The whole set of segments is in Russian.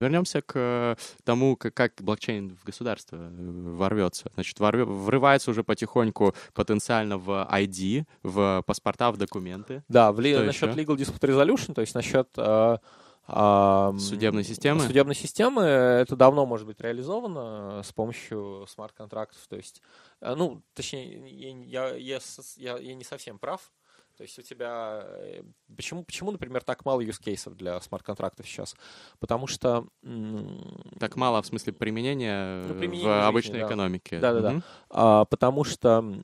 Вернемся к тому, как, блокчейн в государство э, ворвется. Значит, врывается уже потихоньку потенциально в ID, в паспорта, в документы. Да, в, насчет еще? Legal Dispute Resolution, то есть насчет э, э, судебной системы. Судебной системы это давно может быть реализовано с помощью смарт-контрактов. То есть, э, ну, точнее, я, я, я, я не совсем прав. То есть у тебя... Э, почему, почему например, так мало юзкейсов для смарт-контрактов сейчас? Потому что... Так мало в смысле применения, ну, применения в жизни, обычной да. экономике. Да-да-да. Угу. А, потому что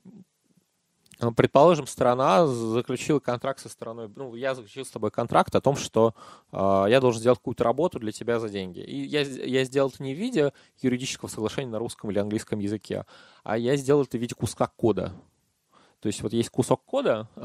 Предположим, сторона заключила контракт со стороной, ну, я заключил с тобой контракт о том, что э, я должен сделать какую-то работу для тебя за деньги. И я, я сделал это не в виде юридического соглашения на русском или английском языке, а я сделал это в виде куска кода. То есть вот есть кусок кода, э,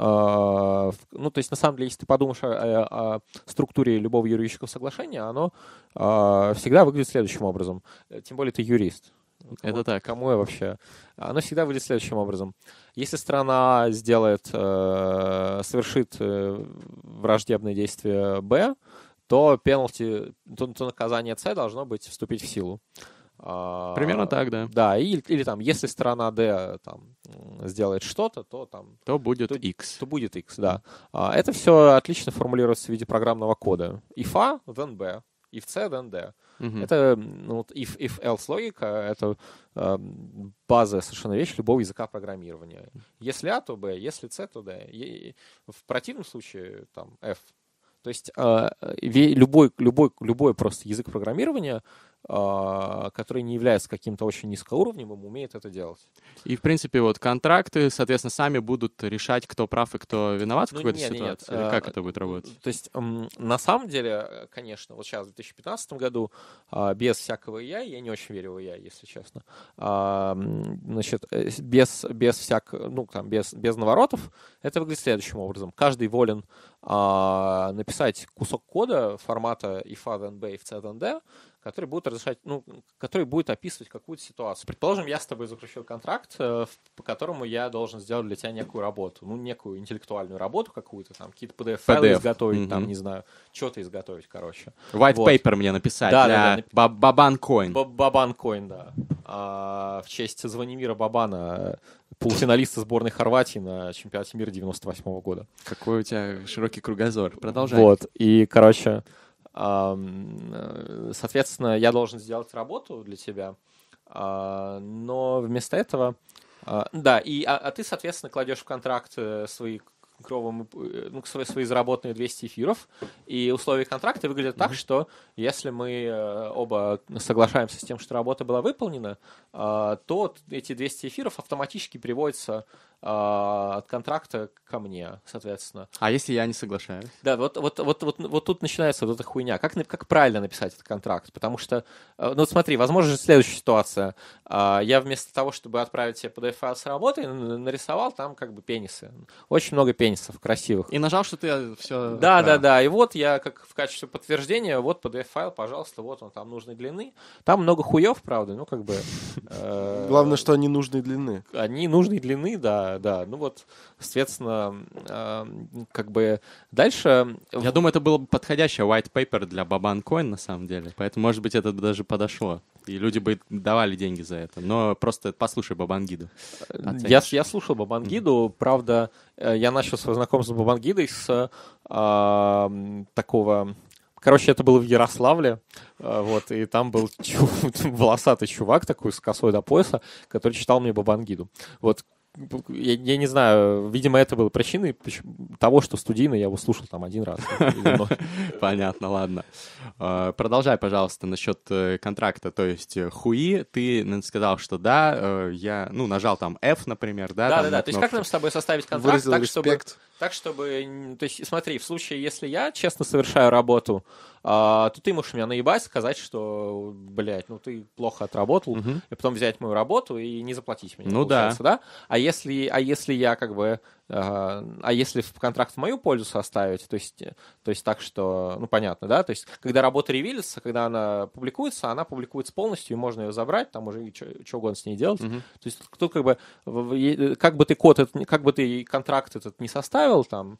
ну, то есть на самом деле, если ты подумаешь о, о структуре любого юридического соглашения, оно э, всегда выглядит следующим образом. Тем более ты юрист. Это вот, так. Кому я вообще? Оно всегда выглядит следующим образом. Если страна сделает, э, совершит э, враждебное действие Б, то пенальти, то, то наказание С должно быть вступить в силу. А, Примерно так, да. Да, и, или там, если сторона D там, сделает что-то, то там... То будет то, X. То будет X, да. А, это все отлично формулируется в виде программного кода. If A, then B. If C, then D. Uh-huh. Это, ну, if, if else логика, это э, база совершенно вещь любого языка программирования. Если А, то Б, если С, то D. И, в противном случае, там, F. То есть э, любой, любой, любой просто язык программирования а, который не является каким-то очень низкоуровневым, умеет это делать. И, в принципе, вот контракты, соответственно, сами будут решать, кто прав и кто виноват в ну, какой-то нет, ситуации? Нет. Или как а, это будет работать? То есть, на самом деле, конечно, вот сейчас, в 2015 году, а, без всякого AI, я не очень верю в AI, если честно, значит, э, без, без всяк, ну, там, без, без наворотов, это выглядит следующим образом. Каждый волен написать кусок кода формата if a then b, if c then d, который будет разрешать, ну, который будет описывать какую-то ситуацию. Предположим, я с тобой заключил контракт, э, по которому я должен сделать для тебя некую работу, ну, некую интеллектуальную работу какую-то, там, какие-то PDF-файлы PDF. изготовить, mm-hmm. там, не знаю, что-то изготовить, короче. White вот. paper мне написать да, для да, да. Бабан Coin. Бабан Coin, да. А, в честь Звонимира Бабана, полуфиналиста сборной Хорватии на чемпионате мира 98 -го года. Какой у тебя широкий кругозор. Продолжай. Вот, и, короче, соответственно, я должен сделать работу для тебя, а, но вместо этого... А, да, и, а, а ты, соответственно, кладешь в контракт э, свои кровом, э, ну, свои, свои заработанные 200 эфиров, и условия контракта выглядят mm-hmm. так, что если мы оба соглашаемся с тем, что работа была выполнена, то эти 200 эфиров автоматически переводятся а, от контракта ко мне, соответственно. А если я не соглашаюсь? Да, вот, вот, вот, вот, вот тут начинается вот эта хуйня. Как, как правильно написать этот контракт? Потому что, э, ну смотри, возможно, следующая ситуация. А, я вместо того, чтобы отправить себе PDF-файл с работы, нарисовал там как бы пенисы. Очень много пенисов красивых. И нажал, что ты все... Да, да, да. И вот я как в качестве подтверждения, вот PDF-файл, пожалуйста, вот он там нужной длины. Там много хуев, правда, ну как бы... Э, Главное, что они нужной длины. Они нужной длины, да да, Ну вот, соответственно, э, как бы дальше... Я думаю, это было бы подходящее white paper для Бабан Coin, на самом деле. Поэтому, может быть, это даже подошло. И люди бы давали деньги за это. Но просто послушай Бабангиду. Я, я слушал Бабангиду. Mm-hmm. Правда, э, я начал свое знакомство с Бабангидой с э, такого Короче, это было в Ярославле, э, вот, и там был чу- волосатый чувак такой с косой до пояса, который читал мне Бабангиду. Вот, я, я не знаю, видимо, это было причиной того, что студийно я его слушал там один раз. Понятно, ладно. А, продолжай, пожалуйста, насчет э, контракта. То есть э, хуи, ты сказал, что да, э, я, ну, нажал там F, например, да? Да, да, да. То есть как нам с тобой составить контракт так, чтобы... Так, чтобы... То есть, смотри, в случае, если я честно совершаю работу, то ты можешь меня наебать, сказать, что, блядь, ну ты плохо отработал, угу. и потом взять мою работу и не заплатить мне. Ну да. да. А если, а если я как бы а если в контракт в мою пользу составить, то есть, то есть так, что, ну, понятно, да, то есть, когда работа ревилится, когда она публикуется, она публикуется полностью, и можно ее забрать, там уже что угодно с ней делать. Uh-huh. То есть, кто как бы, как бы ты код, как бы ты контракт этот не составил, там,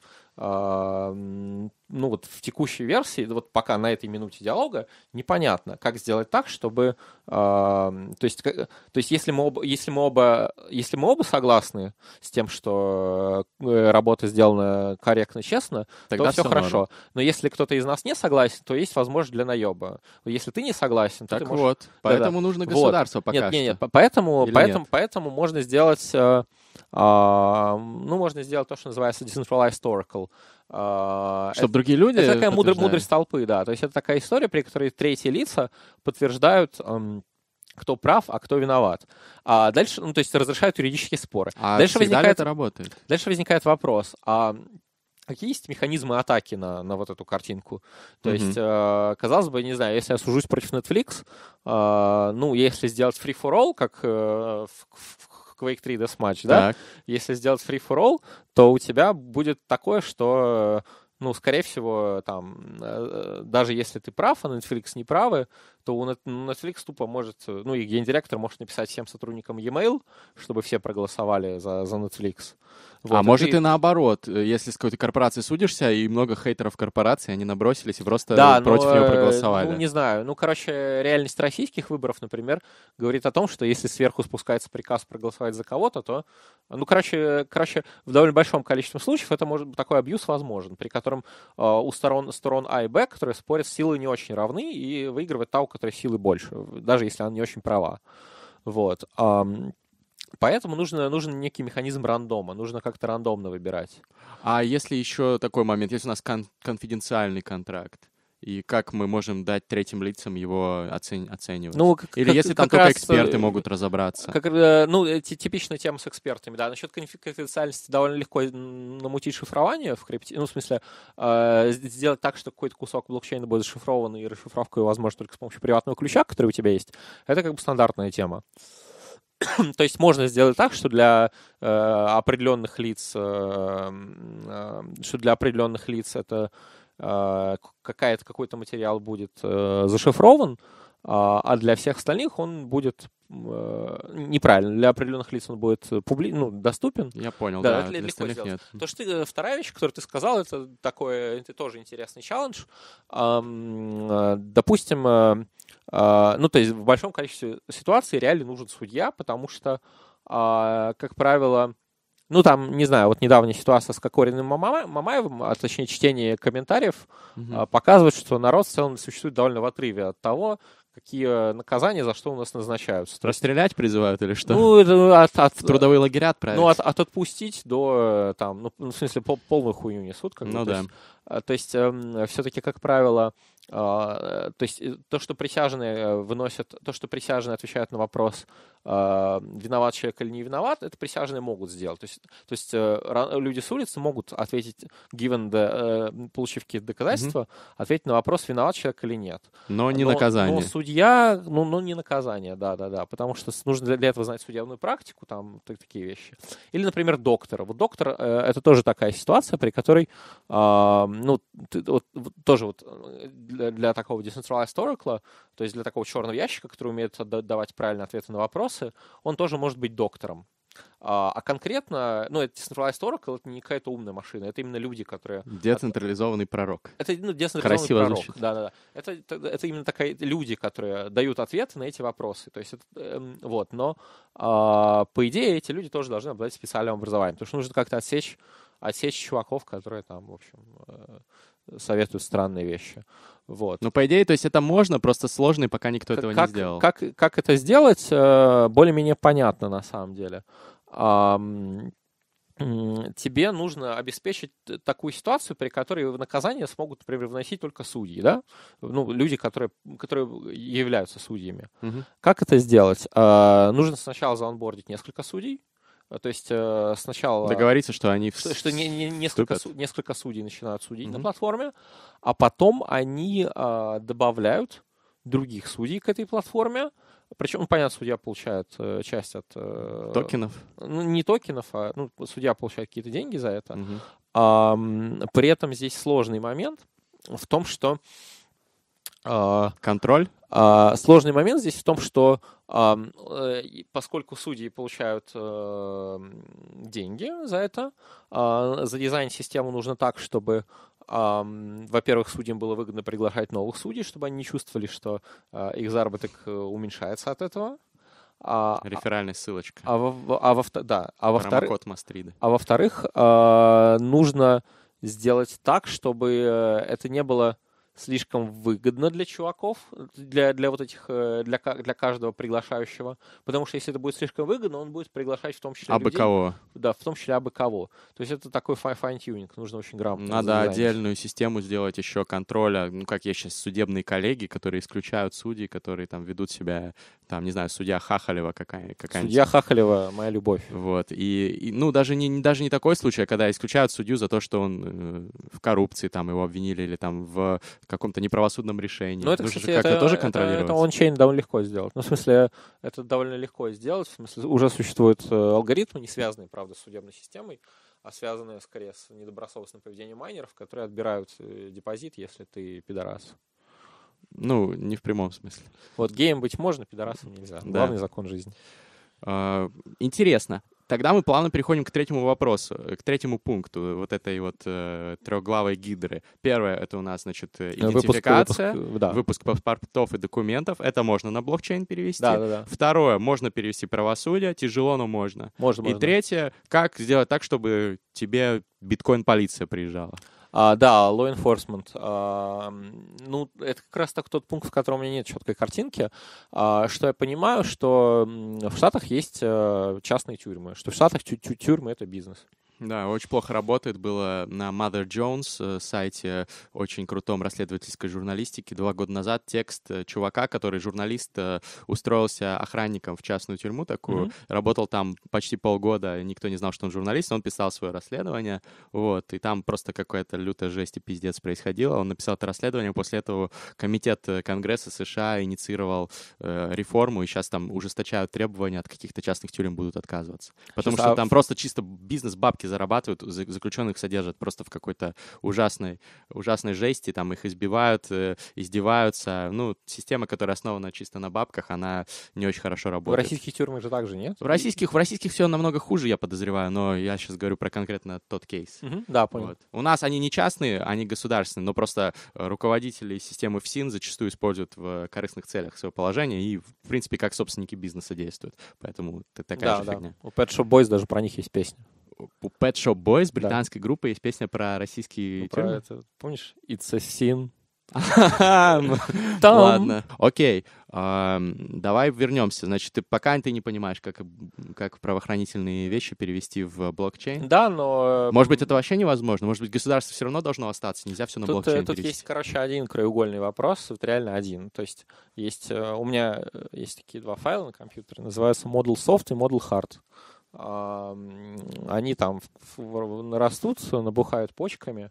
ну вот в текущей версии, вот пока на этой минуте диалога, непонятно, как сделать так, чтобы, э, то есть, то есть если мы оба, если мы оба, если мы оба согласны с тем, что э, работа сделана корректно, честно, Тогда то все, все хорошо. Но если кто-то из нас не согласен, то есть возможность для наеба. Если ты не согласен, то так ты можешь... вот, поэтому да, нужно государство вот. пока нет, что. Нет, нет, поэтому, поэтому, нет? поэтому можно сделать, э, э, ну, можно сделать то, что называется decentralized Oracle. Uh, Чтобы другие люди Это такая мудр, мудрость толпы, да. То есть это такая история, при которой третьи лица подтверждают, кто прав, а кто виноват. А дальше, ну, то есть разрешают юридические споры. А дальше возникает, это работает? Дальше возникает вопрос, а какие есть механизмы атаки на, на вот эту картинку? То mm-hmm. есть, э, казалось бы, не знаю, если я сужусь против Netflix, э, ну, если сделать free for all, как э, в, в Quake 3 Deathmatch, да, если сделать free for all, то у тебя будет такое, что ну, скорее всего, там, э, даже если ты прав, а Netflix не правы, то у Netflix тупо может, ну, и гендиректор может написать всем сотрудникам e-mail, чтобы все проголосовали за, за Netflix. Вот, а и может ты... и наоборот, э, если с какой-то корпорацией судишься, и много хейтеров корпорации, они набросились и просто да, против но, нее э, проголосовали. Ну, не знаю. Ну, короче, реальность российских выборов, например, говорит о том, что если сверху спускается приказ проголосовать за кого-то, то, ну, короче, короче, в довольно большом количестве случаев это может такой абьюз возможен, при котором э, у сторон, сторон А и Б, которые спорят, силы не очень равны, и выигрывает та, у которой силы больше, даже если она не очень права. Вот. Поэтому нужно, нужен некий механизм рандома, нужно как-то рандомно выбирать. А если еще такой момент, если у нас кон- конфиденциальный контракт, и как мы можем дать третьим лицам его оцен... оценивать? Ну, как, Или как, если там только раз, эксперты э, могут разобраться? Как, э, ну, э, типичная тема с экспертами, да. Насчет конфиденциальности довольно легко намутить шифрование в крипте. Ну, в смысле, э, сделать так, что какой-то кусок блокчейна будет зашифрован, и расшифровка его возможно только с помощью приватного ключа, который у тебя есть. Это как бы стандартная тема. То есть можно сделать так, что для э, определенных лиц, э, э, что для определенных лиц это какая-то какой-то материал будет э, зашифрован, а, а для всех остальных он будет э, неправильно. Для определенных лиц он будет публи... ну, доступен. Я понял, да, да это для легко сделать. Нет. То, что ты, вторая вещь, которую ты сказал, это такой, это тоже интересный челлендж. Э, допустим, э, ну, то есть в большом количестве ситуаций реально нужен судья, потому что, а, как правило, ну, там, не знаю, вот недавняя ситуация с Кокориным Мамаевым, а точнее чтение комментариев, угу. показывает, что народ в целом существует довольно в отрыве от того, какие наказания за что у нас назначаются. Расстрелять призывают или что? Ну, от, от, в трудовые лагеря отправить? Ну, от, от отпустить до, там, ну, в смысле, пол, полную хуйню несут. Как ну, да. То есть, то есть эм, все-таки, как правило, то есть э, то, что присяжные э, выносят, то, что присяжные отвечают на вопрос, а, виноват человек или не виноват, это присяжные могут сделать. То есть, то есть э, люди с улицы могут ответить, given the, получив какие-то доказательства, mm-hmm. ответить на вопрос, виноват человек или нет. Но не но, наказание. Но судья, ну, ну не наказание, да-да-да, потому что нужно для этого знать судебную практику, там такие вещи. Или, например, доктора. Вот доктор — это тоже такая ситуация, при которой, ну, вот, тоже вот для, для такого decentralized Oracle, то есть для такого черного ящика, который умеет давать правильные ответы на вопросы, он тоже может быть доктором. А, а конкретно, ну, это Decentralized Oracle, это не какая-то умная машина, это именно люди, которые... Децентрализованный пророк. Это ну, децентрализованный Красиво пророк. Да-да-да. Это, это, это именно такая люди, которые дают ответы на эти вопросы. То есть, это, э, вот, но э, по идее эти люди тоже должны обладать специальным образованием, потому что нужно как-то отсечь, отсечь чуваков, которые там, в общем, э, советуют странные вещи. Вот. Ну, по идее, то есть это можно, просто сложно, и пока никто как, этого не сделал. Как, как это сделать, э, более-менее понятно на самом деле. Тебе нужно обеспечить такую ситуацию, при которой в наказание смогут, например, вносить только судьи, да? Ну, люди, которые, которые являются судьями. Угу. Как это сделать? А, нужно сначала заонбордить несколько судей, Э, то есть э, сначала... Договориться, что они Что, что не, не, несколько, су, несколько судей начинают судить mm-hmm. на платформе, а потом они э, добавляют других судей к этой платформе. Причем, понятно, судья получает э, часть от... Э, токенов? Ну, не токенов, а ну, судья получает какие-то деньги за это. Mm-hmm. А, при этом здесь сложный момент в том, что... Э, Контроль? А, сложный момент здесь в том, что а, э, поскольку судьи получают э, деньги за это, а, за дизайн систему нужно так, чтобы во-первых, судьям было выгодно приглашать новых судей, чтобы они не чувствовали, что а, их заработок э, уменьшается от этого. А, Реферальная ссылочка. а, во- а во, да, а во-вторых, а во-вторых, а, нужно сделать так, чтобы это не было слишком выгодно для чуваков, для, для вот этих, э, для, для каждого приглашающего. Потому что если это будет слишком выгодно, он будет приглашать в том числе А бы людей- кого? Да, в том числе абы кого. То есть это такой fi- fine-tuning, нужно очень грамотно. Надо отдельную систему сделать еще контроля, ну, как есть сейчас судебные коллегии, которые исключают судей, которые там ведут себя, там, не знаю, судья Хахалева какая- какая-нибудь. Судья Хахалева, моя любовь. Вот, и, и, ну, даже не, не- даже не такой случай, а когда исключают судью за то, что он э, в коррупции, там, его обвинили, или там в каком-то неправосудном решении. Ну, это, Нужно кстати, же как-то это, тоже это, контролировать. это ончейн довольно легко сделать. Ну, в смысле, это довольно легко сделать. В смысле, уже существуют э, алгоритмы, не связанные, правда, с судебной системой, а связанные скорее с недобросовестным поведением майнеров, которые отбирают э, депозит, если ты пидорас. Ну, не в прямом смысле. Вот геем быть можно, пидорасом нельзя. Да. Главный закон жизни. А, Интересно. Тогда мы плавно переходим к третьему вопросу, э, к третьему пункту вот этой вот э, трехглавой гидры. Первое — это у нас, значит, э, Выпуск- идентификация, выпуск, да. выпуск паспортов и документов. Это можно на блокчейн перевести. Да, да, да. Второе, можно перевести правосудие, тяжело, но можно. Можно, И можно. третье, как сделать так, чтобы тебе биткоин-полиция приезжала. А, да, law enforcement. А, ну, это как раз так тот пункт, в котором у меня нет четкой картинки. А, что я понимаю, что в Штатах есть э, частные тюрьмы, что в Штатах тю- тю- тюрьмы — это бизнес. Да, очень плохо работает. Было на Mother Jones э, сайте очень крутом расследовательской журналистики два года назад текст э, чувака, который журналист, э, устроился охранником в частную тюрьму такую, Мгм. работал там почти полгода, никто не знал, что он журналист, он писал свое расследование, вот, и там просто какая-то лютая жесть и пиздец происходило. Он написал это расследование, после этого комитет Конгресса США инициировал э, реформу, и сейчас там ужесточают требования, от каких-то частных тюрем будут отказываться. Потому Сейчас, что а там просто чисто бизнес, бабки зарабатывают, за- заключенных содержат просто в какой-то ужасной, ужасной жести, там их избивают, э, издеваются. Ну, система, которая основана чисто на бабках, она не очень хорошо В работает. российских тюрьмах же так же, нет? В российских, в российских все намного хуже, я подозреваю, но я сейчас говорю про конкретно тот кейс. Мгм, Да, понял. Вот. У нас они не частные, они государственные, но просто руководители системы ФСИН зачастую используют в корыстных целях свое положение и, в принципе, как собственники бизнеса действуют. Поэтому это такая Да, же да. фигня. У Pet Shop Boys даже про них есть песня. У Pet Shop Boys, британской группы, есть песня про российские Ну, про тюрьмы. это, помнишь? It's a sin. Ладно, окей. Давай вернемся. Значит, ты пока ты не понимаешь, как, как правоохранительные вещи перевести в блокчейн. Да, но... э, Может быть, это вообще невозможно? Может быть, государство все равно должно остаться? Нельзя все на Тут, э, блокчейн тут перевести? есть, короче, один краеугольный вопрос, вот реально один. То есть есть э, у меня э, есть такие два файла на компьютере, называются Model Soft и Model Hard. Они там растут, набухают почками,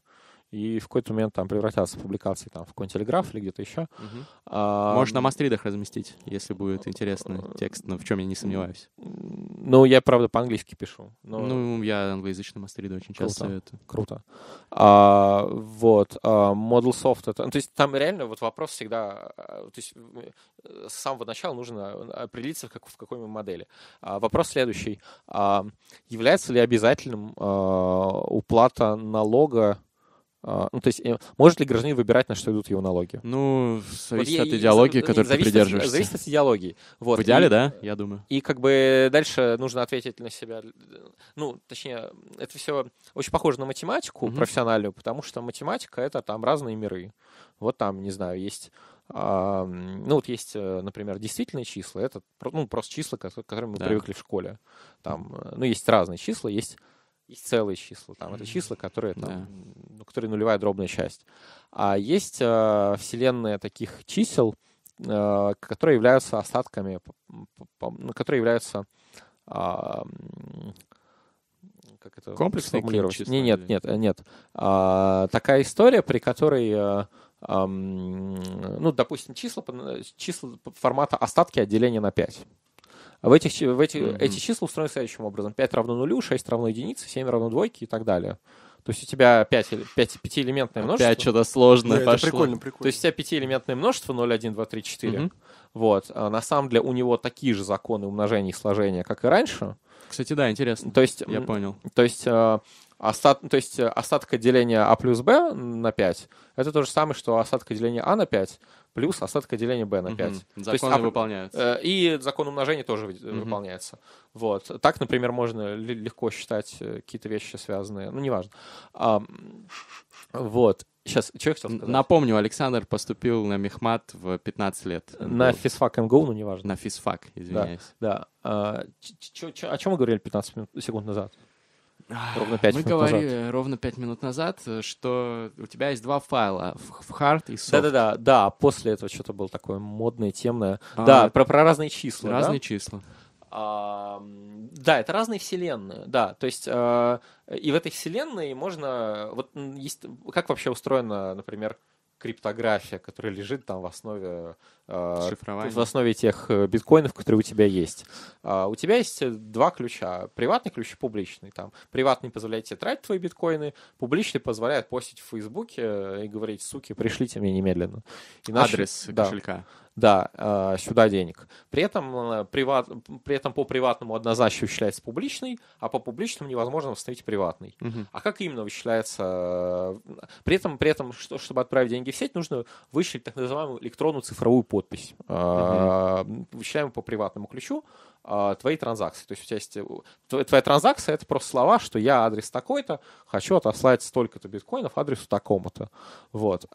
и в какой-то момент там превратятся в публикации там в какой-нибудь телеграф или где-то еще. Мгм. А, Можешь на мастридах разместить, если будет интересный текст, но в чем я не сомневаюсь. Ну, я, правда, по-английски пишу. но- Ну, я англоязычный мастриды очень часто Круто. советую. Круто. А, вот. а, Model Soft. Это, ну, то есть там реально вот вопрос всегда... а, То есть э, с самого начала нужно определиться, как, в какой мы модели. А, вопрос следующий. А, является ли обязательным а, уплата налога ну, то есть, э, может ли гражданин выбирать, на что идут его налоги? Ну, Вот зависит я- от и- идеологии, за- которой ты зависит от- придерживаешься. Зависит от идеологии. Вот. В идеале, И- да, я думаю. и как бы дальше нужно ответить на себя. Ну, точнее, это все очень похоже на математику Мгм. профессиональную, потому что математика это там разные миры. Вот там, не знаю, есть. а, ну, вот есть, э, например, действительные числа. Это ну, просто числа, к к которым мы Да. привыкли в школе. Там, э, ну, есть разные числа, есть, есть целые числа. Там это числа, которые, там, Да. ну, которые нулевая дробная часть. А есть э, вселенная таких чисел, э, которые являются остатками, п- п- п- ну, которые являются а, м, как это какие-нибудь числа Не, нет, нет, э, нет. А, такая история, при которой, э, ам, ну, допустим, числа, по- числа формата остатки отделения на 5. В этих, в эти, Мгм. эти числа устроены следующим образом. 5 равно нулю, 6 равно единице, 7 равно двойке и так далее. То есть у тебя 5, 5, пятиэлементное множество. Опять что-то сложное Да, это пошло. прикольно, прикольно. То есть у тебя пятиэлементное множество 0, 1, 2, 3, 4. Мгм. Вот. А на самом деле у него такие же законы умножения и сложения, как и раньше. Кстати, да, интересно. То есть, Я понял. то есть э, Остат, то есть э, остатка деления А плюс Б на 5 это то же самое, что остатка деления А на 5 плюс остатка деления b на 5. Угу. Законы есть, выполняются. Э, и закон умножения тоже угу. выполняется. Вот. Так, например, можно легко считать э, какие-то вещи связанные. Ну, неважно. А, вот. Сейчас, что я хотел сказать? Напомню, Александр поступил на Мехмат в 15 лет. На физфак МГУ, ну, неважно. На физфак, извиняюсь. Да, да. А, ч- ч- о чем мы говорили 15 секунд назад? Ровно 5 Мы минут говорили назад. ровно 5 минут назад, что у тебя есть два файла, в hard и soft. Да-да-да, да, после этого что-то было такое модное, темное. А, да, про, про разные числа. Разные да? числа. А, да, это разные вселенные, да, то есть а, и в этой вселенной можно, вот есть, как вообще устроена, например, криптография, которая лежит там в основе, э, в основе тех э, биткоинов, которые у тебя есть. Э, у тебя есть два ключа. Приватный ключ и публичный. Там. Приватный позволяет тебе тратить твои биткоины, публичный позволяет постить в Фейсбуке и говорить, суки, пришлите мне немедленно. Иначе, Адрес да, кошелька да, э, сюда денег. При этом, э, приват, при этом по приватному однозначно вычисляется публичный, а по публичному невозможно восстановить приватный. Угу. А как именно вычисляется? Э, при этом, при этом что, чтобы отправить деньги в сеть, нужно вычислить так называемую электронную цифровую подпись. Угу. Вычисляем по приватному ключу твои транзакции. То есть у тебя есть твоя транзакция это просто слова, что я адрес такой-то, хочу отослать столько-то биткоинов адресу такому-то. Вот.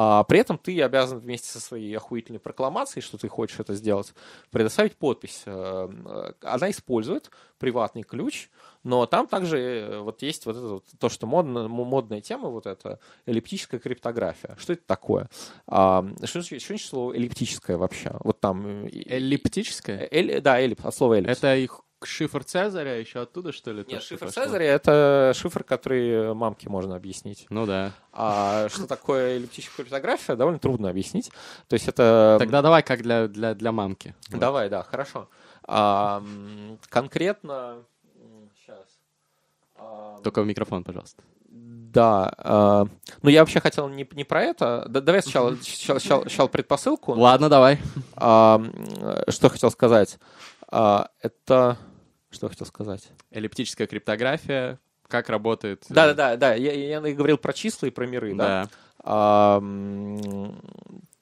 А, при этом ты обязан вместе со своей охуительной прокламацией, что ты хочешь это сделать, предоставить подпись. Э, э, она использует приватный ключ, но там также э, вот есть вот это вот, то, что модно, модная тема, вот это эллиптическая криптография. Что это такое? А, что, что значит слово эллиптическое вообще? Вот там... Эллиптическое? Эль, да, эллип, от слова эллипс. Это их шифр Цезаря еще оттуда, что ли? Нет, шифр пошло? Цезаря — это шифр, который мамке можно объяснить. Ну да. А что такое эллиптическая криптография, довольно трудно объяснить. То есть это... Тогда давай как для, для, для мамки. Давай, да, хорошо. А, конкретно... Сейчас. А... Только в микрофон, пожалуйста. Да. Э, ну, я вообще хотел не, не про это. Да, давай сначала, сначала, сначала предпосылку. Ладно, давай. А, что хотел сказать. А, это... Что я хотел сказать? Эллиптическая криптография, как работает... Да-да-да, да. я, я говорил про числа и про миры, да. да. А,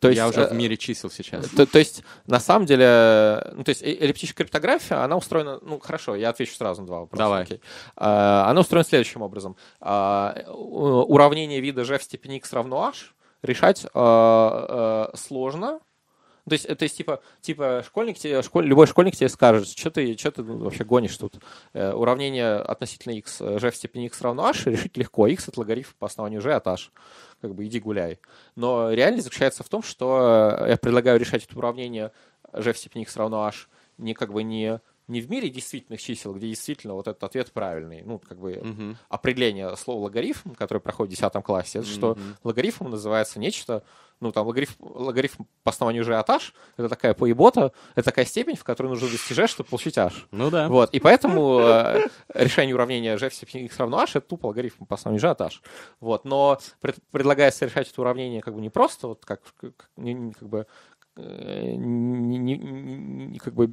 то есть, я уже в э, мире чисел сейчас. То, то есть, на самом деле, ну, то есть, эллиптическая криптография, она устроена, ну, хорошо, я отвечу сразу на два вопроса. Давай. Окей. А, она устроена следующим образом. А, уравнение вида g в степени x равно h решать а, а, сложно, то есть, то есть типа, типа школьник тебе, школь, любой школьник тебе скажет, что ты, что ты вообще гонишь тут. Э, уравнение относительно x, g в степени x равно h решить легко. x это логарифм по основанию g от h. Как бы иди гуляй. Но реальность заключается в том, что я предлагаю решать это уравнение g в степени x равно h не как бы не не в мире действительных чисел, где действительно вот этот ответ правильный. Ну, как бы uh-huh. определение слова логарифм, которое проходит в 10 классе, это uh-huh. что логарифм называется нечто, ну, там, логарифм, логарифм по основанию g от h, это такая поебота, это такая степень, в которой нужно достичь g, чтобы получить h. Ну да. Вот, и поэтому э, решение уравнения g в степени x равно h, это тупо логарифм по основанию g от h. Вот, но пред, предлагается решать это уравнение как бы не просто, вот как, как, не, как бы, э, не, не, не, как бы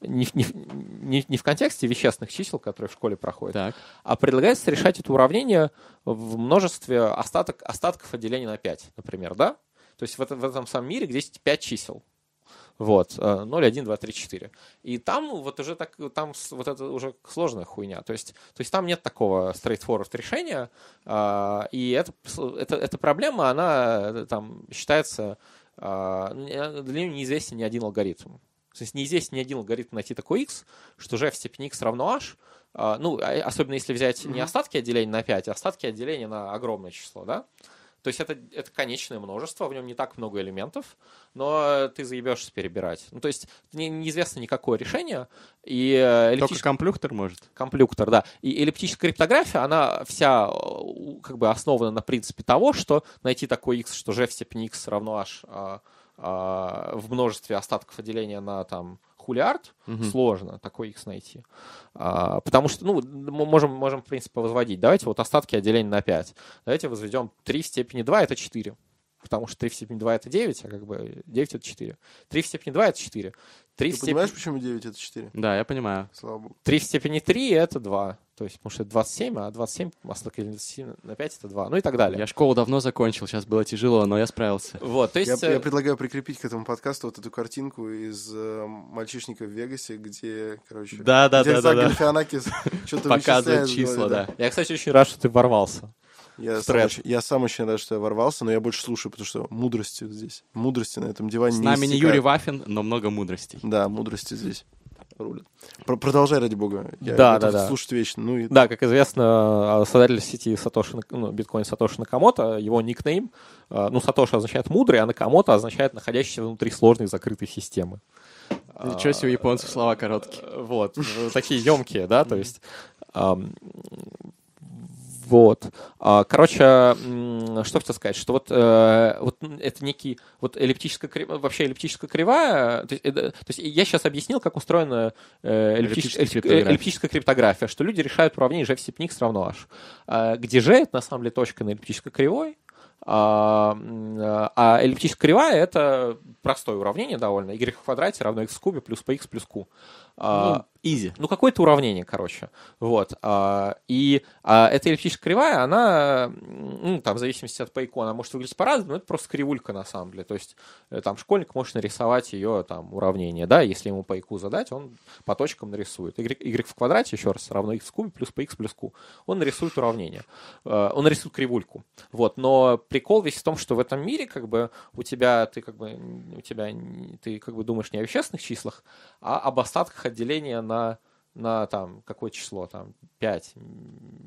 не, не, не, не в контексте вещественных чисел, которые в школе проходят, так. а предлагается решать это уравнение в множестве остаток, остатков отделения на 5, например, да? То есть в, это, в этом самом мире, где есть 5 чисел. Вот, 0, 1, 2, 3, 4. И там вот уже так, там вот это уже сложная хуйня. То есть, то есть там нет такого straightforward решения, а, и это, это, эта проблема, она там считается, а, для нее неизвестен ни один алгоритм. То есть неизвестен ни один алгоритм найти такой x, что g в степени x равно h, а, ну, а, особенно если взять не остатки отделения на 5, а остатки отделения на огромное число, да? То есть это, это конечное множество, в нем не так много элементов, но ты заебешься перебирать. Ну, то есть не, неизвестно никакое решение. И э, эллиптич... Только комплюктор может. Комплюктор, да. И эллиптическая криптография, она вся как бы основана на принципе того, что найти такой x, что g в степени x равно h а, в множестве остатков отделения на там хулиард, угу. сложно такой x найти. А, потому что, ну, мы можем, можем, в принципе, возводить. Давайте вот остатки отделения на 5. Давайте возведем 3 в степени 2, это 4. Потому что 3 в степени 2 это 9, а как бы 9 это 4. 3 в степени 2 это 4. 3 Ты в степени, понимаешь, почему 9 это 4? Да, я понимаю. Слава богу. 3 в степени 3 это 2. То есть, потому что это 27, а 27 остаток 27 на 5 это 2. Ну и так далее. Я школу давно закончил, сейчас было тяжело, но я справился. Вот, то Я, есть... я э, предлагаю прикрепить к этому подкасту вот эту картинку из э, «Мальчишника в Вегасе», где, короче... Да, да, где да, да, да. Что-то Показывает числа, голове, да. Я, кстати, очень рад, что ты ворвался. Я сам, очень, я сам очень рад, что я ворвался, но я больше слушаю, потому что мудрости здесь. Мудрости на этом диване С не нами не. Юрий Вафин, но много мудростей. Да, мудрости здесь рулят. Про- продолжай, ради бога. Я Да, да, да. слушать вечно. Ну и Да, как известно, э, создатель сети Сатоши, ну, биткоин Сатоши Накамото, его никнейм, э, ну, Сатоши означает мудрый, а Накамото означает находящийся внутри сложной закрытой системы. Ничего себе, у японцев слова короткие. Э, Вот, э, такие емкие, да, то есть... Вот. А, Короче, что хотел сказать, что вот, э, вот это некий, вот эллиптическая вообще эллиптическая кривая, то есть, это- то есть я сейчас объяснил, как устроена э, эллиптическая, Эллиптическая криптография. что люди решают уравнение g в степени x равно h, А, где g это на самом деле точка на эллиптической кривой, а, м, а эллиптическая кривая это простое уравнение довольно, y в квадрате равно x в кубе плюс px плюс q. А, Изи. ну, какое-то уравнение, короче. Вот. а, и а, эта эллиптическая кривая, она, ну, там, в зависимости от пайку, она может выглядеть по-разному, но это просто кривулька, на самом деле. То есть, э, там, школьник может нарисовать ее, там, уравнение, да, если ему пайку задать, он по точкам нарисует. y, y в квадрате, еще раз, равно x в кубе плюс px плюс q. Он нарисует уравнение. Э, Он нарисует кривульку. Вот. Но прикол весь в том, что в этом мире, как бы, у тебя, ты, как бы, у тебя, ты, как бы, думаешь не о вещественных числах, а об остатках отделения на, на там, какое число, там, 5,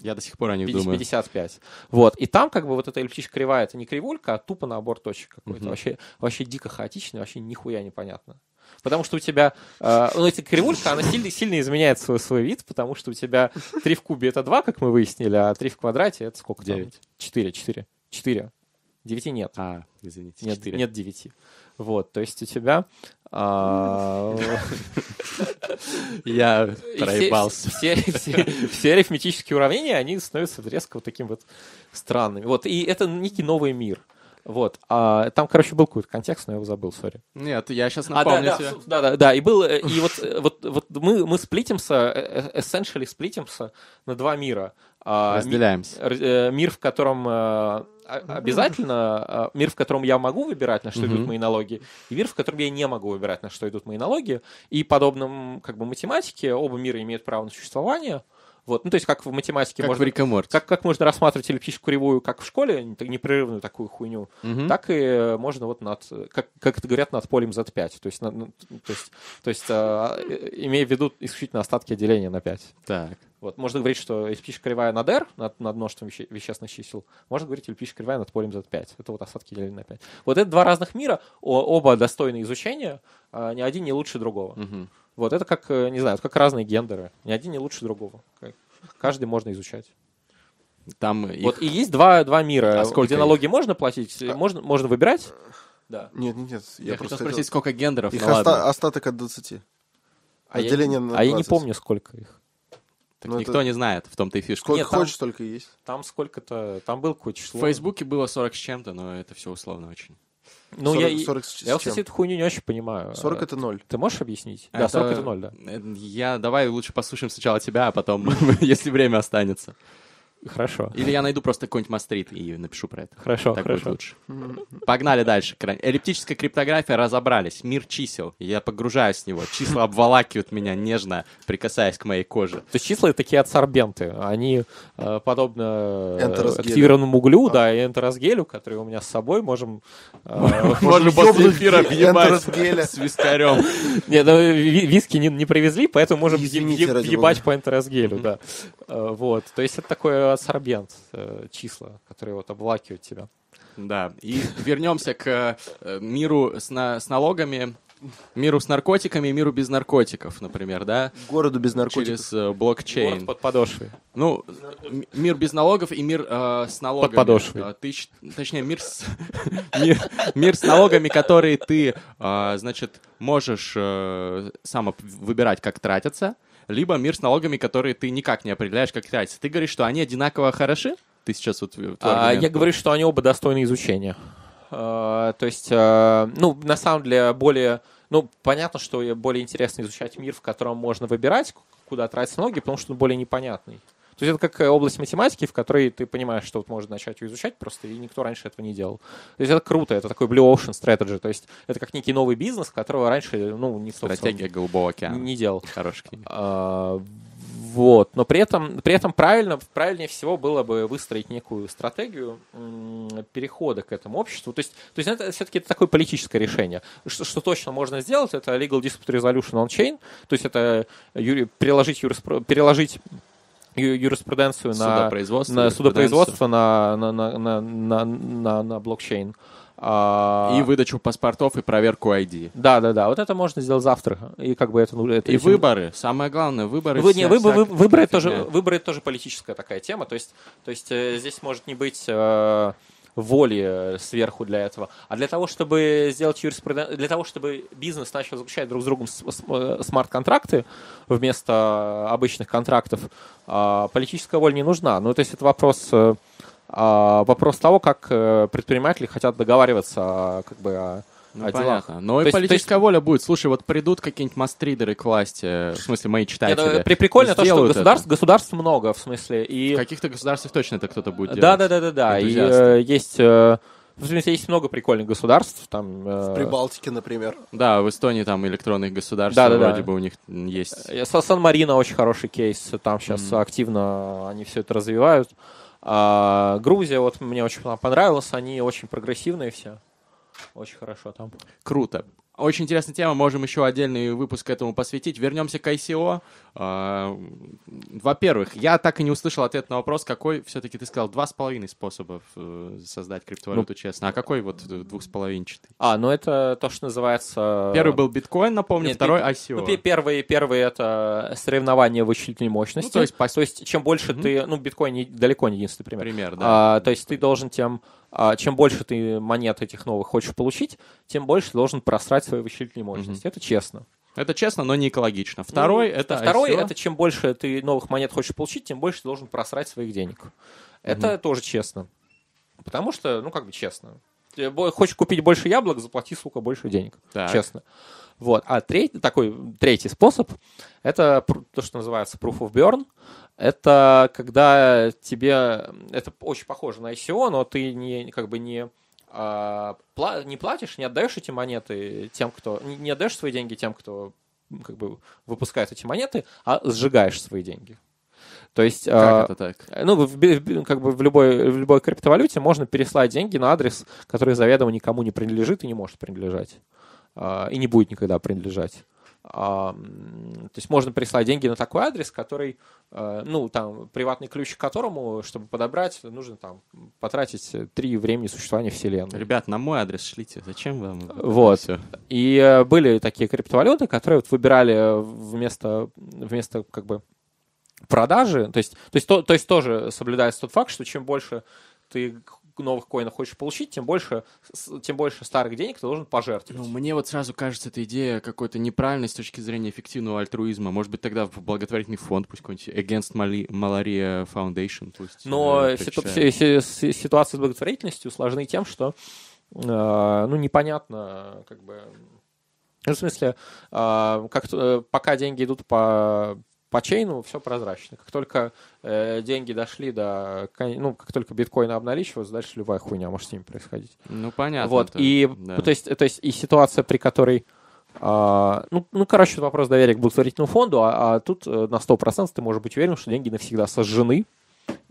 Я до сих пор о них 50, думаю. 55. Вот. И там, как бы, вот эта эллиптическая кривая, это не кривулька, а тупо набор точек какой-то. Мгм. Вообще, вообще дико хаотично, вообще нихуя непонятно. Потому что у тебя, э, ну, эта кривулька, она сильно, сильно изменяет свой, свой вид, потому что у тебя 3 в кубе это 2, как мы выяснили, а 3 в квадрате это сколько там? Девять. 4, 4, 4. 9 нет. А, извините, Нет, четыре. нет 9. Вот, то есть у тебя... а, Я проебался. Все, арифметические уравнения, они становятся резко вот таким вот странными. Вот, и это некий новый мир. Вот. А там, короче, был какой-то контекст, но я его забыл, сори. Нет, я сейчас А, да, напомню да, тебе. да, да, да, и был, э, и вот, э, вот, вот мы, мы сплитимся, э, essentially сплитимся на два мира. А, Разделяемся. э, мир, в котором э, обязательно, э, мир, в котором я могу выбирать, на что идут мои налоги, и мир, в котором я не могу выбирать, на что идут мои налоги. И подобно м, как бы математике, оба мира имеют право на существование. Вот, ну то есть как в математике Как в можно, Морти. как, как можно рассматривать эллиптическую кривую, как в школе, непрерывную такую хуйню, Мгм. так и э, можно вот над, как, как это говорят, над полем Z5. То есть, на- ну, то есть, то есть а, э, имея в виду исключительно остатки деления на 5. Так. Вот, можно говорить, что эллиптическая кривая над R, над, над множеством веще- вещественных чисел, можно говорить эллиптическая кривая над полем Z5. Это вот остатки деления на 5. Вот это два разных мира, о- оба достойны изучения, а ни один не лучше другого. Мгм. Вот это как, э, не знаю, это как разные гендеры. Ни один не лучше другого. Каждый можно изучать. Там их- Вот и есть два, два мира, А сколько где их? налоги можно платить, можно, можно выбирать. Да. Нет, нет, нет. Я, хотел просто спросить, сколько гендеров, Их ну оста- ладно. остаток от 20. А я, Отделение на а я не 20. помню, сколько их. Так ну, никто это- не знает, в том-то и фишка. Сколько Нет, там- хочешь, столько и есть. Там сколько-то, там был какое-то В число. Фейсбуке было 40 с чем-то, но это все условно очень. Ну, 40, я, и- 40 с я, кстати, эту хуйню не очень понимаю. 40 Э, это ноль. Ты можешь объяснить? Да, Это- 40 это ноль, да. Я давай лучше послушаем сначала тебя, а потом, если время останется. Хорошо. Или я найду просто какой-нибудь мастрит и напишу про это. Хорошо, Так будет хорошо. лучше. Погнали дальше. Эллиптическая криптография разобрались. Мир чисел. Я погружаюсь в него. Числа обволакивают меня нежно, прикасаясь к моей коже. То есть числа это такие адсорбенты. Они э, подобно э, активированному углю, да, и энтеросгелю, который у меня с собой, можем... э, Можно после эфира въебать с вискарем. Не, ну, ви- виски не, привезли, поэтому можем бога. по энтеросгелю, да. Вот. То есть это такой адсорбент, э, числа, которые вот обволакивают тебя. Да, и вернемся к э, миру с, на- с налогами, миру с наркотиками и миру без наркотиков, например, да? Городу без наркотиков. Через э, блокчейн. Город под подошвой. Ну, мир без налогов и мир э, с налогами. подошвой. Э, ты точнее, мир с, мир, мир с налогами, которые ты, э, значит, можешь э, сам выбирать, как тратятся, либо мир с налогами, которые ты никак не определяешь, как тратятся. Ты говоришь, что они одинаково хороши? Ты сейчас вот... э, А, я говорю, что они оба достойны изучения. Э, то есть, э, ну, на самом деле, более... Ну, понятно, что более интересно изучать мир, в котором можно выбирать, куда тратить ноги, потому что он более непонятный. То есть это как область математики, в которой ты понимаешь, что вот можно начать ее изучать просто, и никто раньше этого не делал. То есть это круто, это такой Blue Ocean Strategy, то есть это как некий новый бизнес, которого раньше, ну, не Стратегия Голубого океана. Не делал. Хороший а, вот, но при этом, при этом правильно, правильнее всего было бы выстроить некую стратегию перехода к этому обществу. То есть, то есть это все-таки такое политическое решение. Что, что точно можно сделать, это Legal Dispute Resolution on Chain, то есть это юри, переложить, юриспро, переложить юриспруденцию на судопроизводство, на, судопроизводство на, на, на, на, на, на, блокчейн. А... И выдачу паспортов и проверку ID. Да, да, да. Вот это можно сделать завтра. И как бы это, ну, это и этим... выборы. Самое главное, выборы. Вы, не, выбор, вся, выборы, тоже, выборы тоже политическая такая тема. То есть, то есть э, здесь может не быть э, воли сверху для этого. А для того, чтобы сделать юриспруденцию, для того, чтобы бизнес начал заключать друг с другом э, смарт-контракты вместо обычных контрактов, э, политическая воля не нужна. Ну, то есть это вопрос э, а, вопрос того, как э, предприниматели хотят договариваться как бы о ну, понятно. Но то и политическая есть... воля будет. Слушай, вот придут какие-нибудь мастридеры к власти, в смысле, мои читатели. Нет, ну, при прикольно то, что государств, государств много, в смысле. И... В каких-то государствах точно это кто-то будет делать. Да-да-да-да. И э, есть... Э, в смысле, есть много прикольных государств. Там, э... В Прибалтике, например. Да, в Эстонии там электронных государств да, да, вроде да. бы у них есть. Э, Сан-Марино очень хороший кейс. Там сейчас mm-hmm. активно они все это развивают. А, Грузия, вот мне очень понравилась, они очень прогрессивные все. Очень хорошо там. Круто. Очень интересная тема, можем еще отдельный выпуск этому посвятить. Вернемся к ICO. А, во-первых, я так и не услышал ответ на вопрос, какой все-таки ты сказал два с половиной способов э, создать криптовалюту ну, честно. А какой вот двухсполовинчатый? А, ну это то, что называется... Первый был биткоин, напомню, Нет, второй ICO. Ну, первый, первый это соревнование вычислительной мощности. Ну, то, есть, по... то есть чем больше mm-hmm. ты... Ну, биткоин не, далеко не единственный пример. Пример, да. А, то есть ты должен тем а чем больше ты монет этих новых хочешь получить, тем больше ты должен просрать свои вычислительные мощности. Mm-hmm. Это честно. Это честно, но не экологично. Второй ну, это второй ICO. это чем больше ты новых монет хочешь получить, тем больше ты должен просрать своих денег. Это mm-hmm. тоже честно. Потому что, ну как бы честно. Хочешь купить больше яблок, заплати, сука, больше денег. Так. Честно. Вот. А третий, такой третий способ — это то, что называется proof of burn. Это когда тебе... Это очень похоже на ICO, но ты не, как бы не, а, не платишь, не отдаешь эти монеты тем, кто... Не отдаешь свои деньги тем, кто как бы выпускает эти монеты, а сжигаешь свои деньги. То есть, как а, это так? Ну, в, в, как бы в любой, в любой криптовалюте можно переслать деньги на адрес, который заведомо никому не принадлежит и не может принадлежать. А, и не будет никогда принадлежать. А, то есть можно прислать деньги на такой адрес, который, а, ну, там, приватный ключ к которому, чтобы подобрать, нужно там потратить три времени существования Вселенной. Ребят, на мой адрес шлите. Зачем вам? Вот. Все? И э, были такие криптовалюты, которые вот выбирали вместо, вместо как бы продажи, то есть, то есть, то, то есть тоже соблюдается тот факт, что чем больше ты новых коинов хочешь получить, тем больше, тем больше старых денег ты должен пожертвовать. Ну, мне вот сразу кажется, эта идея какой-то неправильной с точки зрения эффективного альтруизма. Может быть, тогда в благотворительный фонд, пусть какой-нибудь Against Malaria Foundation пусть. Но э, ситу- ситуация с благотворительностью сложны тем, что э, ну, непонятно, как бы... Ну, в смысле, э, как, э, пока деньги идут по по чейну все прозрачно. Как только э, деньги дошли до... Ну, как только биткоины обналичиваются, дальше любая хуйня может с ними происходить. Ну, понятно. Вот, это, и, да. то, есть, то есть и ситуация, при которой... А, ну, ну, короче, вопрос доверия к благотворительному фонду, а, а тут э, на 100% ты можешь быть уверен, что деньги навсегда сожжены,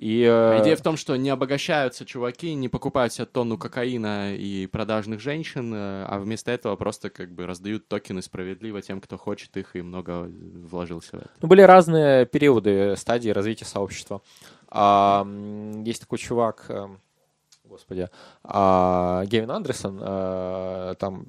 и, э... Идея в том, что не обогащаются чуваки, не покупают себе тонну кокаина и продажных женщин, э, а вместо этого просто как бы раздают токены справедливо тем, кто хочет их и много вложился в это. Ну, были разные периоды стадии развития сообщества. А, есть такой чувак, эм, господи, а, Гевин Андерсон, а, там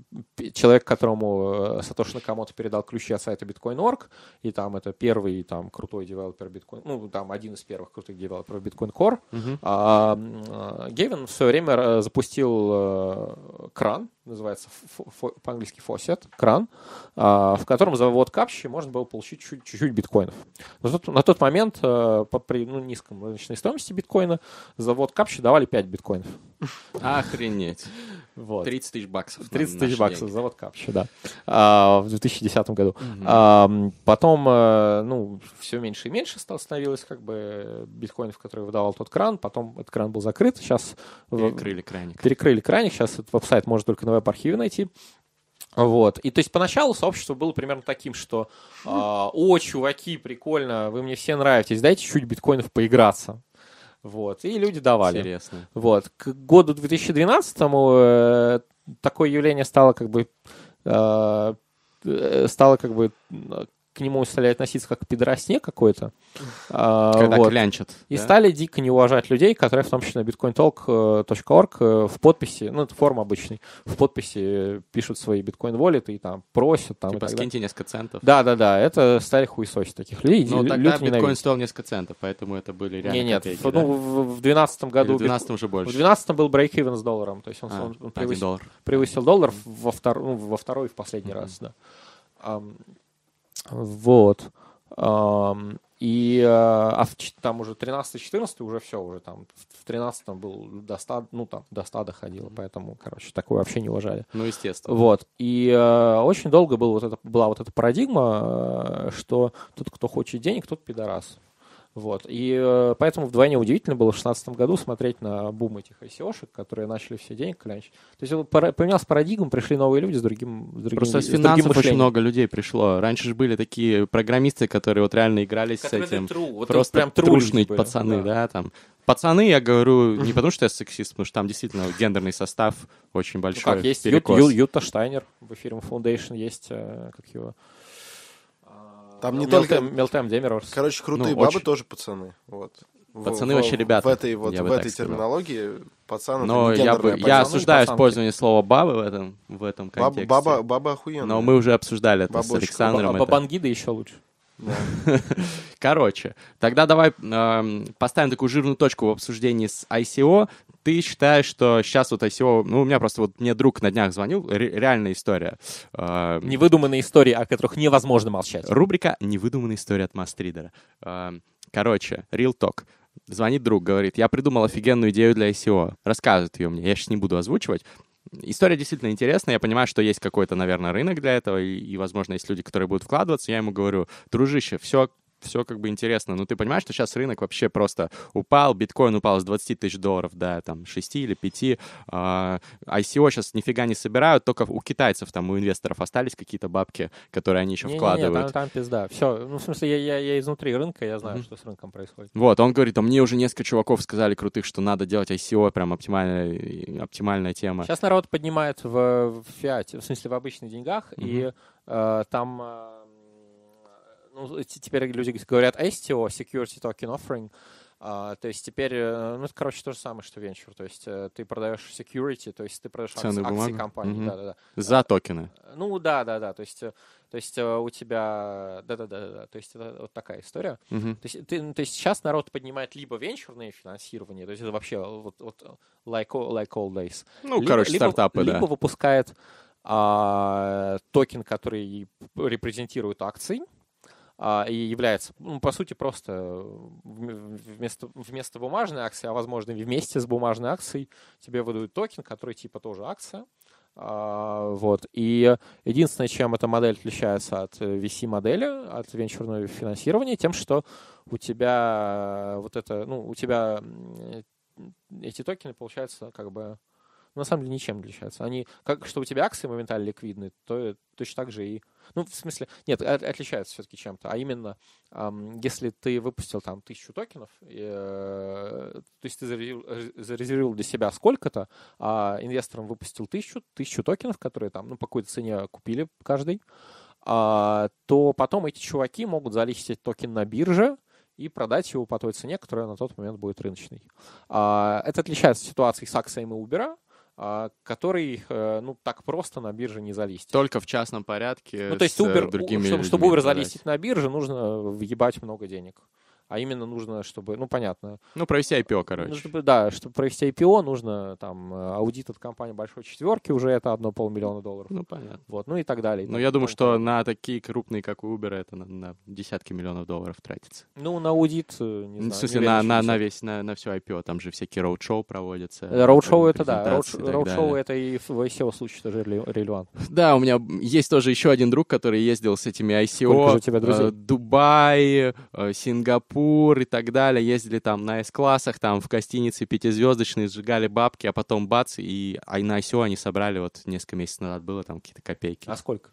человек, которому э, Сатоши Накамото передал ключи от сайта Bitcoin.org, и там это первый там крутой девелопер Bitcoin, ну там один из первых крутых девелоперов Bitcoin Core. Uh-huh. А, Гевин в свое время запустил кран, называется по-английски фосет, кран, а, в котором за ввод капчи можно было получить чуть- чуть-чуть биткоинов. На тот, на тот момент э, по при ну, низком рыночной стоимости биткоина за ввод капчи давали 5 биткоинов. Охренеть. Вот. 30 тысяч баксов. 30 на тысяч баксов деньги. за вот капчи, да. А, в 2010 году. Мгм. А, потом, э, ну, все меньше и меньше стало становилось как бы биткоинов, которые выдавал тот кран. Потом этот кран был закрыт. Сейчас Перекрыли краник. перекрыли краник. Сейчас этот веб-сайт можно только на веб-архиве найти. Вот. И то есть поначалу сообщество было примерно таким, что а, о, чуваки, прикольно, вы мне все нравитесь, дайте чуть биткоинов поиграться. Вот. И люди давали. Интересно. Вот. К году 2012-му э, такое явление стало как бы э, э, стало как бы э, к нему стали относиться как к пидоросне какой-то. А, Когда вот. клянчат. И да? стали дико не уважать людей, которые в том числе на bitcointalk.org э, в подписи, ну, это форма обычный, в подписи пишут свои биткоин-воллеты и там просят там Типа скиньте несколько центов. Да, да, да, это стали хуесосить таких людей. Лю- тогда биткоин ненавидят. стоил несколько центов, поэтому это были реально Не, нет, копейки, в, да? ну, в, в 2012 году в бит- 12 уже в больше. 2012 был брейк-even с долларом, то есть он, А, он- превысил, доллар. превысил доллар во, втор- ну, во второй и в последний Мгм. раз, да. Вот. И э, а в, там уже 13-14 уже все, уже там в- в 13 был до 100, ну там до 100 доходило, поэтому, короче, такое вообще не уважали. Ну, естественно. Вот. И э, очень долго был вот это, была вот эта парадигма, э, что тот, кто хочет денег, тот пидорас. Вот. И э, поэтому вдвойне удивительно было в 2016 году смотреть на бум этих ICO-шек, которые начали все денег клянчить. То есть поменялась парадигма, пришли новые люди с другим, с другим, Просто с другим финансов очень мышлением. много людей пришло. Раньше же были такие программисты, которые вот реально игрались Которые с этим. true, вот Просто прям трушные пацаны, да. там. Пацаны, я говорю, не потому что я сексист, потому что там действительно гендерный состав очень Ну большой. как, есть перекос. Ю- Юта Штайнер в эфире Foundation, есть, э, как его... Там не только- Мелтем Демерорс. Короче, крутые Ну, бабы очень. тоже пацаны. Вот. Пацаны в- вообще ребята, В этой, вот, в этой терминологии пацан Но я, бы, я пацаны осуждаю использование слова бабы в этом, в этом Баба, контексте. баба, баба охуенная. Но мы уже обсуждали это Баба с Александром. А это- Бабангида еще лучше. Короче, тогда давай эм, поставим такую жирную точку в обсуждении с ICO. Ты считаешь, что сейчас вот ICO... Ну, у меня просто вот мне друг на днях звонил, ре- реальная история. Эм, Невыдуманные истории, о которых невозможно молчать. Рубрика «Невыдуманная история от мастридера». Эм, Короче, Real Talk. Звонит друг, говорит, я придумал офигенную идею для ICO. Рассказывает ее мне, я сейчас не буду озвучивать. История действительно интересная, я понимаю, что есть какой-то, наверное, рынок для этого, и, и, возможно, есть люди, которые будут вкладываться. Я ему говорю, дружище, все все как бы интересно, но ты понимаешь, что сейчас рынок вообще просто упал, биткоин упал с 20 тысяч долларов до там 6 или 5, а, ICO сейчас нифига не собирают, только у китайцев там, у инвесторов остались какие-то бабки, которые они еще Не-не-не, вкладывают. там, там пизда. Все, ну, в смысле, я, я, я изнутри рынка, я знаю, Мгм. что с рынком происходит. Вот, он говорит, а мне уже несколько чуваков сказали крутых, что надо делать ICO, прям оптимальная, оптимальная тема. Сейчас народ поднимает в, в фиате, в смысле, в обычных деньгах, Мгм. и э, там, э, ну, теперь люди говорят STO, Security Token Offering, А, то есть теперь, э, ну, это, короче, то же самое, что венчур. То есть э, ты продаешь security, то есть ты продаешь акции, акции компании. Мгм. Да-да-да. За токены. Ну, да, да, да. То есть, э, то есть у тебя, да-да-да, да. То есть это вот такая история. Мгм. То есть, ты, то есть сейчас народ поднимает либо венчурное финансирование, то есть это вообще вот, вот like, all- like all days. Ну, Либо- короче, либо, стартапы, либо да. выпускает а, токен, который репрезентирует акции, а, и является, ну, по сути, просто вм- вместо, вместо бумажной акции, а возможно и вместе с бумажной акцией тебе выдают токен, который типа тоже акция. А, вот. И единственное, чем эта модель отличается от э, VC-модели, от венчурного финансирования, тем, что у тебя вот это, ну, у тебя эти токены, получается, как бы на самом деле ничем не отличаются. Они, как что у тебя акции моментально ликвидны, то точно так же и... Ну, в смысле, нет, от- отличаются все-таки чем-то. А именно, ам, если ты выпустил там тысячу токенов, и, э, то есть ты зарезервировал, зарезервировал для себя сколько-то, а инвесторам выпустил тысячу, тысячу токенов, которые там, ну, по какой-то цене купили каждый, а, то потом эти чуваки могут залистить токен на бирже, и продать его по той цене, которая на тот момент будет рыночной. А, Это отличается от ситуации с акциями Uber, который, э, ну, так просто на бирже не залистить. Только в частном порядке Ну, то есть э, Uber, другими чтобы, чтобы Uber залистить на бирже, нужно въебать много денег. А именно нужно, чтобы, ну, понятно. Ну, провести IPO, короче. Ну, чтобы, да, чтобы провести IPO, нужно там э, аудит от компании большой четверки, уже это одно полмиллиона долларов. Ну, понятно. Вот, ну и так далее. Ну, я думаю, что на такие крупные, как у Uber, это на, на десятки миллионов долларов тратится. Ну, на аудит, э, не знаю. в смысле, не на, на, на весь, на, на все IPO, там же всякие роуд-шоу проводятся. Э, Роуд-шоу это да, роуд-шоу это и в SEO случае тоже реле- релевантно. Да, у меня есть тоже еще один друг, который ездил с этими Сколько ICO. же у тебя друзей? э, Дубай, э, Сингапур и так далее. Ездили там на S-классах, там в гостинице пятизвездочные, сжигали бабки, а потом бац, и а на ICO они собрали, вот несколько месяцев назад было там какие-то копейки. А сколько?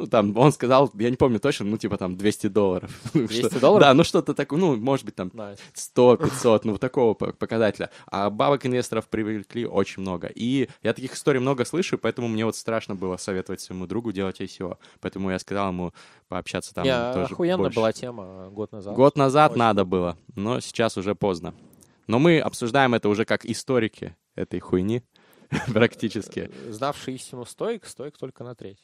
Ну, там, он сказал, я не помню точно, ну, типа там 200 долларов. 200 долларов? Да, ну что-то такое, ну, может быть, там Nice. 100, 500, ну, вот такого по- показателя. А бабок инвесторов привлекли очень много. И я таких историй много слышу, поэтому мне вот страшно было советовать своему другу делать ICO. Поэтому я сказал ему пообщаться там Не, тоже охуенно больше. была тема год назад. Год назад Очень. надо было, но сейчас уже поздно. Но мы обсуждаем это уже как историки этой хуйни, практически. Э, Знавший истину стоик, стоик только на треть.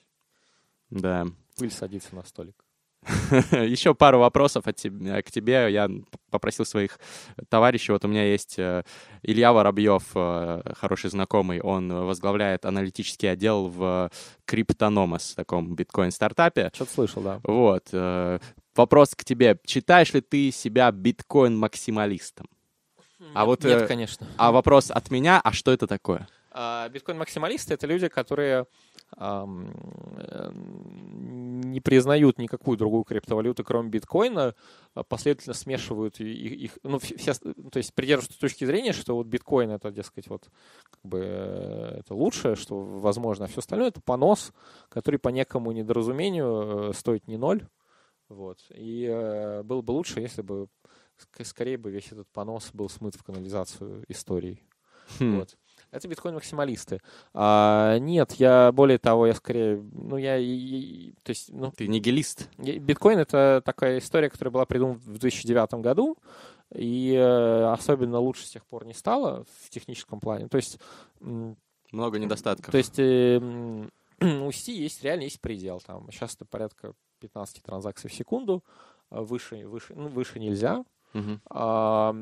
Да. Пыль садится на столик. Еще пару вопросов от к тебе. Я попросил своих товарищей. Вот у меня есть э, Илья Воробьев, э, хороший знакомый. Он возглавляет аналитический отдел в Криптономос, таком биткоин-стартапе. Что-то слышал, да. Вот. э, Вопрос к тебе. Считаешь ли ты себя биткоин-максималистом? А вот, Нет, конечно. А вопрос от меня, а что это такое? А, Биткоин-максималисты — это люди, которые э, не признают никакую другую криптовалюту, кроме биткоина, а последовательно смешивают их, ну, все, то есть придерживаются точки зрения, что вот биткоин — это, дескать, вот как бы э, это лучшее, что возможно, а все остальное — это понос, который по некому недоразумению э, стоит не ноль, вот, и э, было бы лучше, если бы ск- скорее бы весь этот понос был смыт в канализацию истории. Хм. Вот. Это биткоин-максималисты. А, нет, я более того, я скорее, ну я, и- и- то есть, ну, Ты нигилист? биткоин это такая история, которая была придумана в 2009 году, и э, особенно лучше с тех пор не стало в техническом плане. То есть, Много недостатков. то есть э, у сети есть реально есть предел. Там сейчас это порядка 15 транзакций в секунду, а выше, выше, ну, выше нельзя. М, а,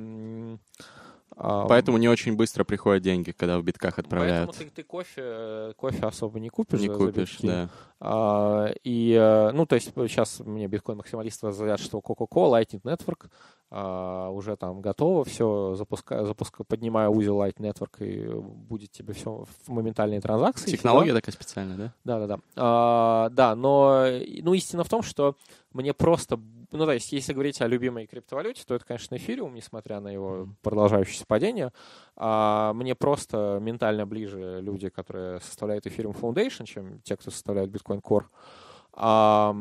Поэтому не очень быстро приходят деньги, когда в битках отправляют. Поэтому ты, ты кофе, э, кофе особо не купишь. Не за- за купишь, битки. да. А, и, э, ну, то есть сейчас мне биткоин-максималисты заявят, что Coca-Cola, Lightning Network а, уже там готово, все, запускаю, запуска, поднимаю узел Lightning Network, и будет тебе все в моментальные транзакции. Технология такая специальная, да? Да, да, да. А, да, но ну, истина в том, что мне просто. Ну, то есть, если говорить о любимой криптовалюте, то это, конечно, эфириум, несмотря на его продолжающееся падение. А, мне просто ментально ближе люди, которые составляют эфириум Foundation, чем те, кто составляет Bitcoin Core. А,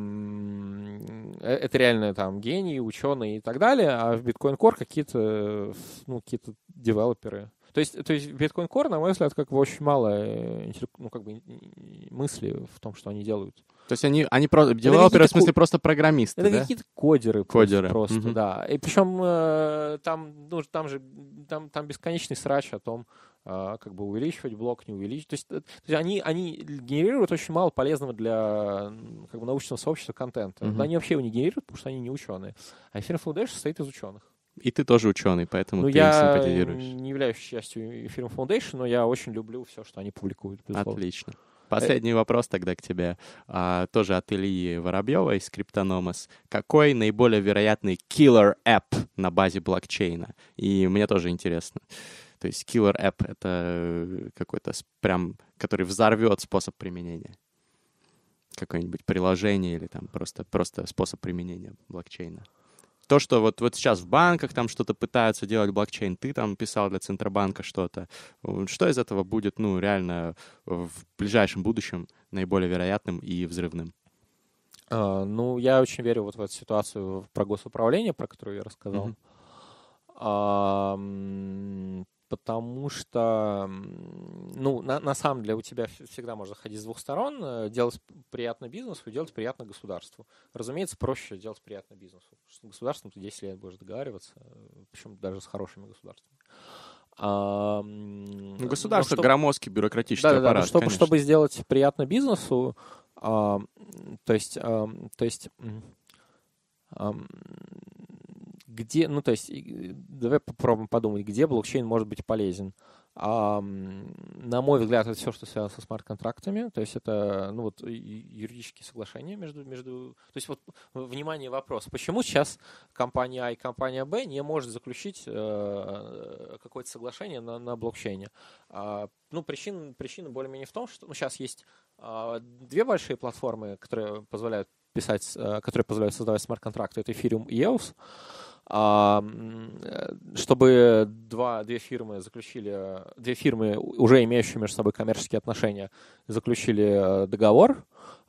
э- это реально там гении, ученые и так далее, а в Bitcoin Core какие-то, ну, какие-то девелоперы. То есть, то есть Bitcoin Core, на мой взгляд, как бы очень мало э, ну, как бы, мысли в том, что они делают. То есть они, они просто, девелоперы, в смысле, просто программисты, Это да? какие-то кодеры, Кодеры, просто, мгм. да. И причем э, там, ну, там же там, там бесконечный срач о том, а, как бы увеличивать блок, не увеличивать. То есть, э, то есть они, они генерируют очень мало полезного для как бы, научного сообщества контента. Но они вообще его не генерируют, потому что они не ученые. А Ethereum Foundation состоит из ученых. И ты тоже ученый, поэтому Ну, ты им я симпатизируешь. не являюсь частью Ethereum Foundation, но я очень люблю все, что они публикуют. безусловно. Отлично. Последний вопрос тогда к тебе. А, тоже от Ильи Воробьева из Криптономос. Какой наиболее вероятный killer app на базе блокчейна? И мне тоже интересно. То есть killer app — это э, какой-то прям, который взорвет способ применения. Какое-нибудь приложение или там просто, просто способ применения блокчейна. То, что вот, вот сейчас в банках там что-то пытаются делать блокчейн, ты там писал для Центробанка что-то. Что из этого будет, ну, реально в ближайшем будущем наиболее вероятным и взрывным? А, ну, я очень верю вот в эту ситуацию про госуправление, про которую я рассказал. Мгм. А, потому что, ну, на, на самом деле у тебя вс- всегда можно ходить с двух сторон, э, делать приятно бизнесу и делать приятно государству. Разумеется, проще делать приятно бизнесу. С государством ты 10 лет будешь договариваться, причем даже с хорошими государствами. А, Ну, государство что- громоздкий бюрократический да, да, да, аппарат, но чтобы, конечно. чтобы сделать приятно бизнесу, а, то есть, ам, то есть ам, где, ну, то есть, давай попробуем подумать, где блокчейн может быть полезен. А, на мой взгляд, это все, что связано со смарт-контрактами. То есть это ну, вот, юридические соглашения между, между... То есть вот, внимание, вопрос. Почему сейчас компания А и компания Б не может заключить э, какое-то соглашение на, на блокчейне? А, ну, причина, причина более-менее в том, что ну, сейчас есть а, две большие платформы, которые позволяют писать, э, которые позволяют создавать смарт-контракты. Это Ethereum и EOS. А, чтобы два, две фирмы заключили, две фирмы, уже имеющие между собой коммерческие отношения, заключили э, договор,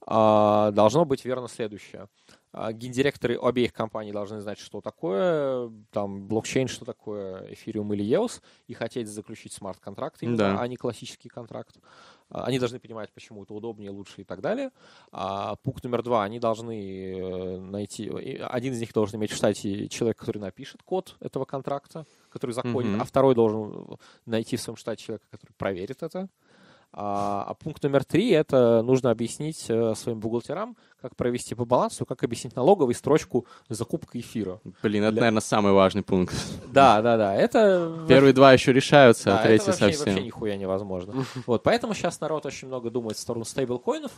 а, должно быть верно следующее. А, гендиректоры обеих компаний должны знать, что такое там блокчейн, что такое Ethereum или EOS, и хотеть заключить смарт-контракт, да. а не классический контракт. А, они должны понимать, почему это удобнее, лучше и так далее. А пункт номер два, они должны э, найти, один из них должен иметь в штате человек, который напишет код этого контракта, который закодит, mm-hmm. а второй должен найти в своем штате человека, который проверит это. А, а пункт номер три – это нужно объяснить э, своим бухгалтерам, как провести по балансу, как объяснить налоговой строчку закупка эфира. Блин, это, Для... наверное, самый важный пункт. Да, да, да. Это... Первые два еще решаются, да, а третий это вообще, совсем. вообще нихуя невозможно. Вот, поэтому сейчас народ очень много думает в сторону стейблкоинов,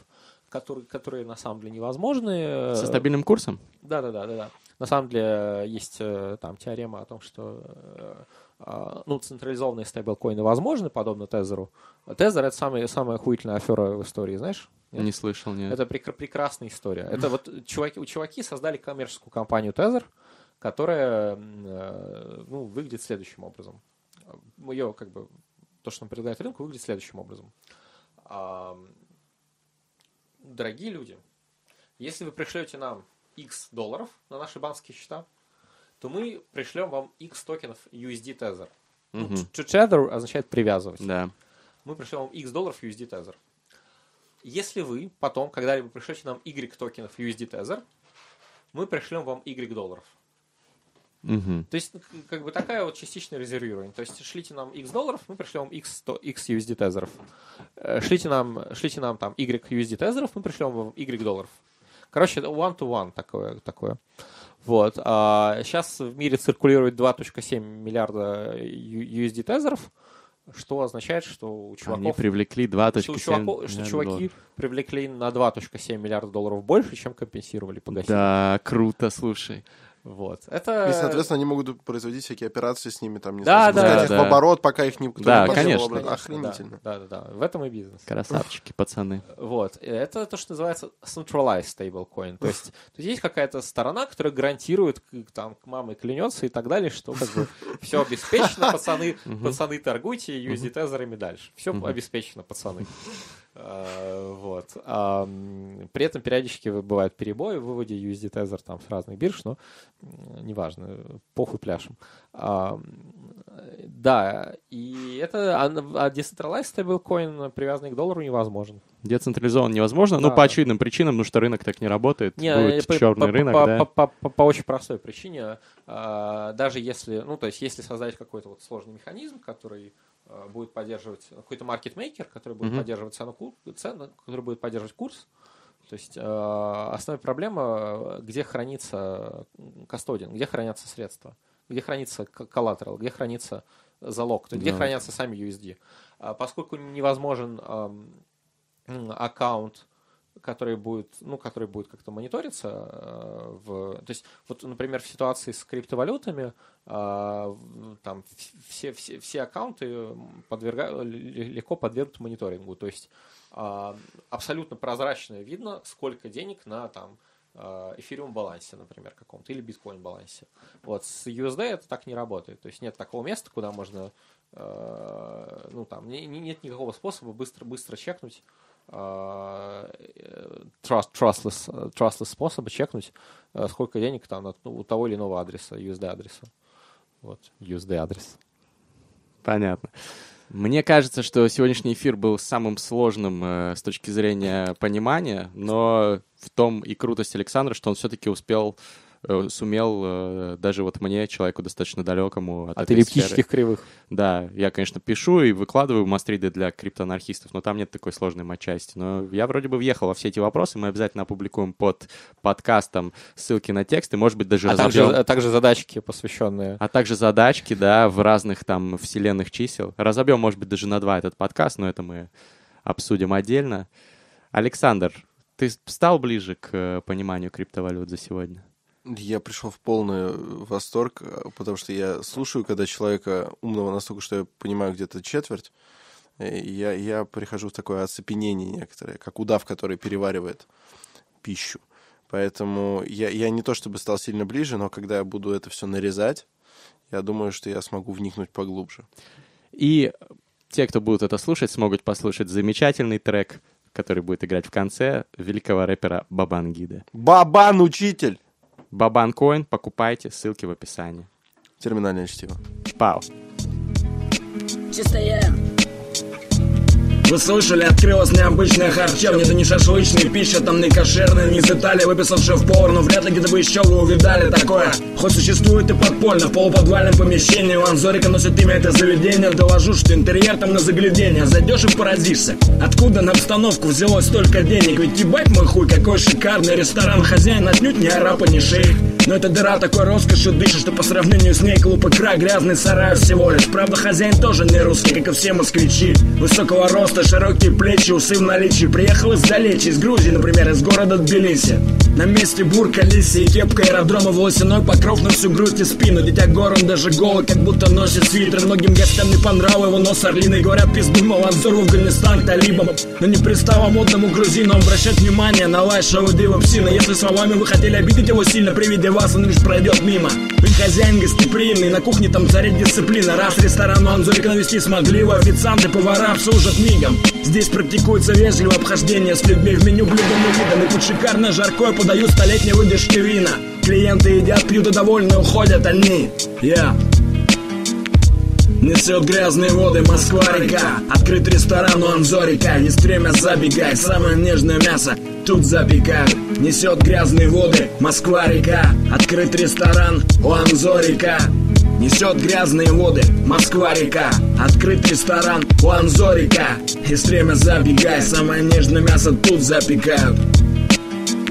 которые, которые на самом деле невозможны. Со стабильным курсом? Да, да, да, да, да. На самом деле есть э, там теорема о том, что а, ну, централизованные стейблкоины возможны, подобно Тезеру. Тезер — это самая, самая охуительная афера в истории, знаешь? Нет? Не слышал, нет. Это прек- прекрасная история. Это вот чуваки, у чуваки создали коммерческую компанию Тезер, которая э, ну, выглядит следующим образом. Ее, как бы, то, что он предлагает рынку, выглядит следующим образом. Дорогие люди, если вы пришлете нам X долларов на наши банковские счета, то мы пришлем вам X токенов USD Tether. Угу. Ну, to tether означает привязывать. Да. Мы пришлем вам X долларов USD Tether. Если вы потом когда-либо пришлете нам Y токенов USD Tether, мы пришлем вам Y долларов. Угу. То есть, как бы такая вот частичное резервирование. То есть, шлите нам X долларов, мы пришлем вам X, 100, X USD тезеров. Э, шлите нам, шлите нам там Y USD тезеров, мы пришлем вам Y долларов. Короче, one-to-one такое. такое. Вот. А сейчас в мире циркулирует 2.7 миллиарда USD тезеров, что означает, что у чуваков... Они привлекли 2.7 что, чуваков, что чуваки долларов. привлекли на 2.7 миллиарда долларов больше, чем компенсировали погасили. Да, круто, слушай. Вот. Это... И, соответственно, они могут производить всякие операции с ними, там, не да, знаю, да, их да. в оборот, пока их никто да, не конечно, конечно. Охренительно. Да, да, да. В этом и бизнес. Красавчики, пацаны. Вот. Это то, что называется centralized stablecoin. То есть, то есть есть какая-то сторона, которая гарантирует, там, к маме клянется и так далее, что как бы все обеспечено, пацаны, пацаны торгуйте USD тезерами дальше. Все обеспечено, пацаны. А, вот. А, при этом периодически бывают перебои в выводе USD Tether там с разных бирж, но неважно, похуй пляшем. А, да, и это а decentralized stablecoin, привязанный к доллару, невозможен. Децентрализован невозможно, да. ну, по очевидным причинам, потому что рынок так не работает, не, будет по, черный по, рынок, по, да? По, по, по, очень простой причине, даже если, ну, то есть, если создать какой-то вот сложный механизм, который Э, будет поддерживать какой-то маркетмейкер, который будет mm-hmm. поддерживать цену, цену, который будет поддерживать курс. То есть э, основная проблема, где хранится кастодин, где хранятся средства, где хранится коллатерал, где хранится залог, то есть yeah. где хранятся сами USD. А поскольку невозможен э, аккаунт который будет, ну, который будет как-то мониториться. Э, в, то есть, вот, например, в ситуации с криптовалютами э, там все, все, все аккаунты подверга, легко подвергнут мониторингу. То есть э, абсолютно прозрачно видно, сколько денег на там эфириум балансе, например, каком-то, или биткоин балансе. Вот с USD это так не работает. То есть нет такого места, куда можно, ну там, не, нет никакого способа быстро быстро чекнуть trust, trustless, trustless способа чекнуть, э, сколько денег там ну, у того или иного адреса, USD адреса. Вот, USD адрес. Понятно. Мне кажется, что сегодняшний эфир был самым сложным э, с точки зрения понимания, но в том и крутость Александра, что он все-таки успел э, сумел э, даже вот мне, человеку достаточно далекому от, От эллиптических сферы. кривых. Да, я, конечно, пишу и выкладываю мастриды для криптоанархистов, но там нет такой сложной матчасти. Но я вроде бы въехал во все эти вопросы, мы обязательно опубликуем под подкастом ссылки на тексты, может быть, даже А также, разобьем. а также задачки, посвященные. А также задачки, да, в разных там вселенных чисел. Разобьем, может быть, даже на два этот подкаст, но это мы обсудим отдельно. Александр, ты стал ближе к э, пониманию криптовалют за сегодня? Я пришел в полный восторг, э, потому что я слушаю, когда человека умного настолько, что я понимаю где-то четверть, э, я, я прихожу в такое оцепенение некоторое, как удав, который переваривает пищу. Поэтому я, я не то чтобы стал сильно ближе, но когда я буду это все нарезать, я думаю, что я смогу вникнуть поглубже. И те, кто будут это слушать, смогут послушать замечательный трек, который будет играть в конце великого рэпера Бабангиды. Бабан, учитель! Бабан Коин, покупайте, ссылки в описании. Терминальное чтиво. Пау. Чистая. Вы слышали, открылась необычная харчевня. Это не шашлычная пища, там не кошерная Не из Италии. Выписал шеф-повар Но вряд ли где-то вы еще вы увидали такое. Хоть существует и подпольно В полуподвальном помещении. У Анзорика носит имя это заведение. Доложу, что интерьер там на заглядение. Зайдешь и поразишься. Откуда на обстановку взялось столько денег? Ведь ебать мой хуй, какой шикарный ресторан. Хозяин отнюдь не араб и не шейх но эта дыра такой роскошью дышит, что по сравнению с ней клуб икра грязный сарай всего лишь. Правда, хозяин тоже не русский, как и все москвичи. Высокого роста, широкие плечи, усы в наличии. Приехал издалече, из Грузии, например, из города Тбилиси. На месте бурка, лиси и кепка аэродрома волосяной покров на всю грудь и спину. Дитя гор, он даже голый, как будто носит свитер. Многим гостям не понравил его нос орлиный. Говорят, пизду, мол, Анзор в Афганистан талибам. Но не пристало модному грузину обращать внимание на лай шоу Дива Псина. Если словами вы хотели обидеть его сильно при виде вас, он лишь пройдет мимо. Хозяин гостеприимный, на кухне там царит дисциплина. Раз ресторан у Анзорика навести смогли, его официанты, повара обслужат мигом. Здесь практикуется вежливое обхождение с людьми в меню блюдом и видом. И тут шикарно жаркое подают столетней выдержки вина. Клиенты едят, пьют и довольны уходят они. Я. Несет грязные воды Москва-река Открыт ресторан у Анзорика. Есть время забегать Самое нежное мясо тут запекают Несет грязные воды Москва-река Открыт ресторан у Анзорика. Несет грязные воды Москва-река Открыт ресторан у Анзорика. Есть время забегай Самое нежное мясо тут запекают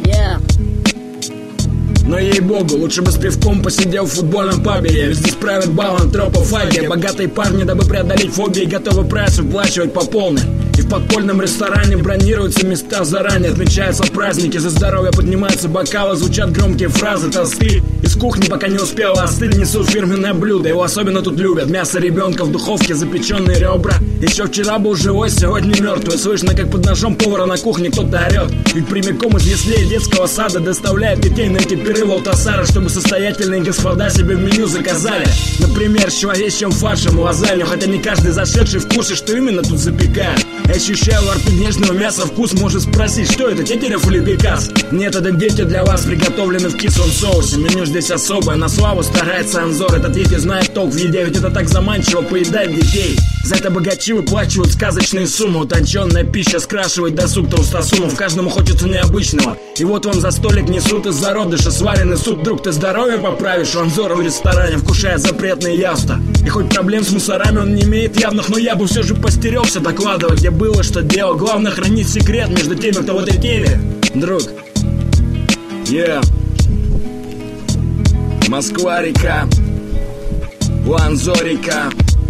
Yeah. Но ей-богу, лучше бы с пивком посидел в футбольном пабе. Ведь здесь правят бал антропофагия Богатые парни, дабы преодолеть фобии Готовы прайс выплачивать по полной И в подпольном ресторане бронируются места заранее. Отмечаются праздники, за здоровье поднимаются бокалы Звучат громкие фразы, тосты. Из кухни, пока не успела остыть, несут фирменное блюдо. Его особенно тут любят. Мясо ребенка в духовке, запеченные ребра. Еще вчера был живой, сегодня мертвый. Слышно, как под ножом повара на кухне кто-то орет Ведь прямиком из яслей детского сада Доставляют детей на эти пиры в Алтасара Чтобы состоятельные господа себе в меню заказали. Например, с человечьим фаршем, лазанью Хотя не каждый зашедший в курсе, что именно тут запекают ощущаю во нежного мяса вкус Может спросить, что это, тетерев или бекас? Это дети для вас приготовлены в кислом соусе. Меню здесь особое, на славу старается Анзор. Этот Витя знает толк в еде, ведь это так заманчиво поедать детей. За это богачи выплачивают сказочные суммы. Утонченная пища скрашивает досуг толстосумов. Каждому хочется необычного. И вот вам за столик несут из зародыша сваренный суп. Друг, ты здоровье поправишь? У Анзора в ресторане Вкушая запретные яства И хоть проблем с мусорами он не имеет явных Но я бы все же постерегся докладывать. Где было, что делал Главное хранить секрет между теми, кто в этой теме. Друг Yeah Москва-река У Анзорика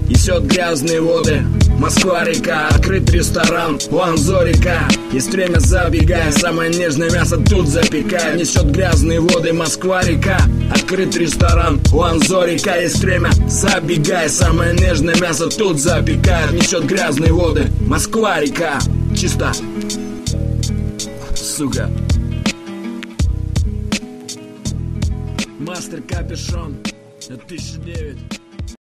Несет грязные воды Москва-река, открыт ресторан У Анзорика Есть время забегая Самое нежное мясо тут запекая Несет грязные воды Москва-река Открыт ресторан У Анзорика Есть время забегая Самое нежное мясо тут запекает Несет грязные воды Москва-река Чисто. Сука. Мастер Капюшон 2009